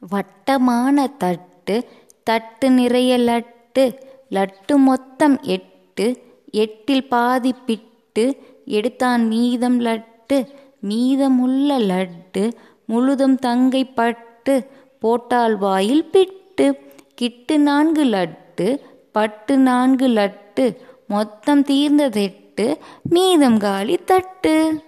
வட்டமான தட்டு தட்டு நிறைய லட்டு லட்டு மொத்தம் எட்டு எட்டில் பாதி பிட்டு எடுத்தான் மீதம் லட்டு மீதமுள்ள லட்டு முழுதும் தங்கை பட்டு போட்டால் வாயில் பிட்டு கிட்டு நான்கு லட்டு பட்டு நான்கு லட்டு மொத்தம் தீர்ந்ததெட்டு மீதம் காலி தட்டு.